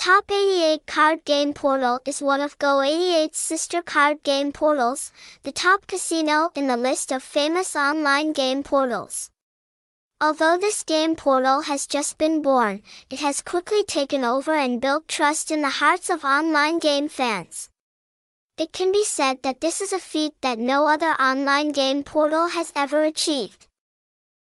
Top 88 Card Game Portal is one of Go88's sister card game portals, the top casino in the list of famous online game portals. Although this game portal has just been born, it has quickly taken over and built trust in the hearts of online game fans. It can be said that this is a feat that no other online game portal has ever achieved.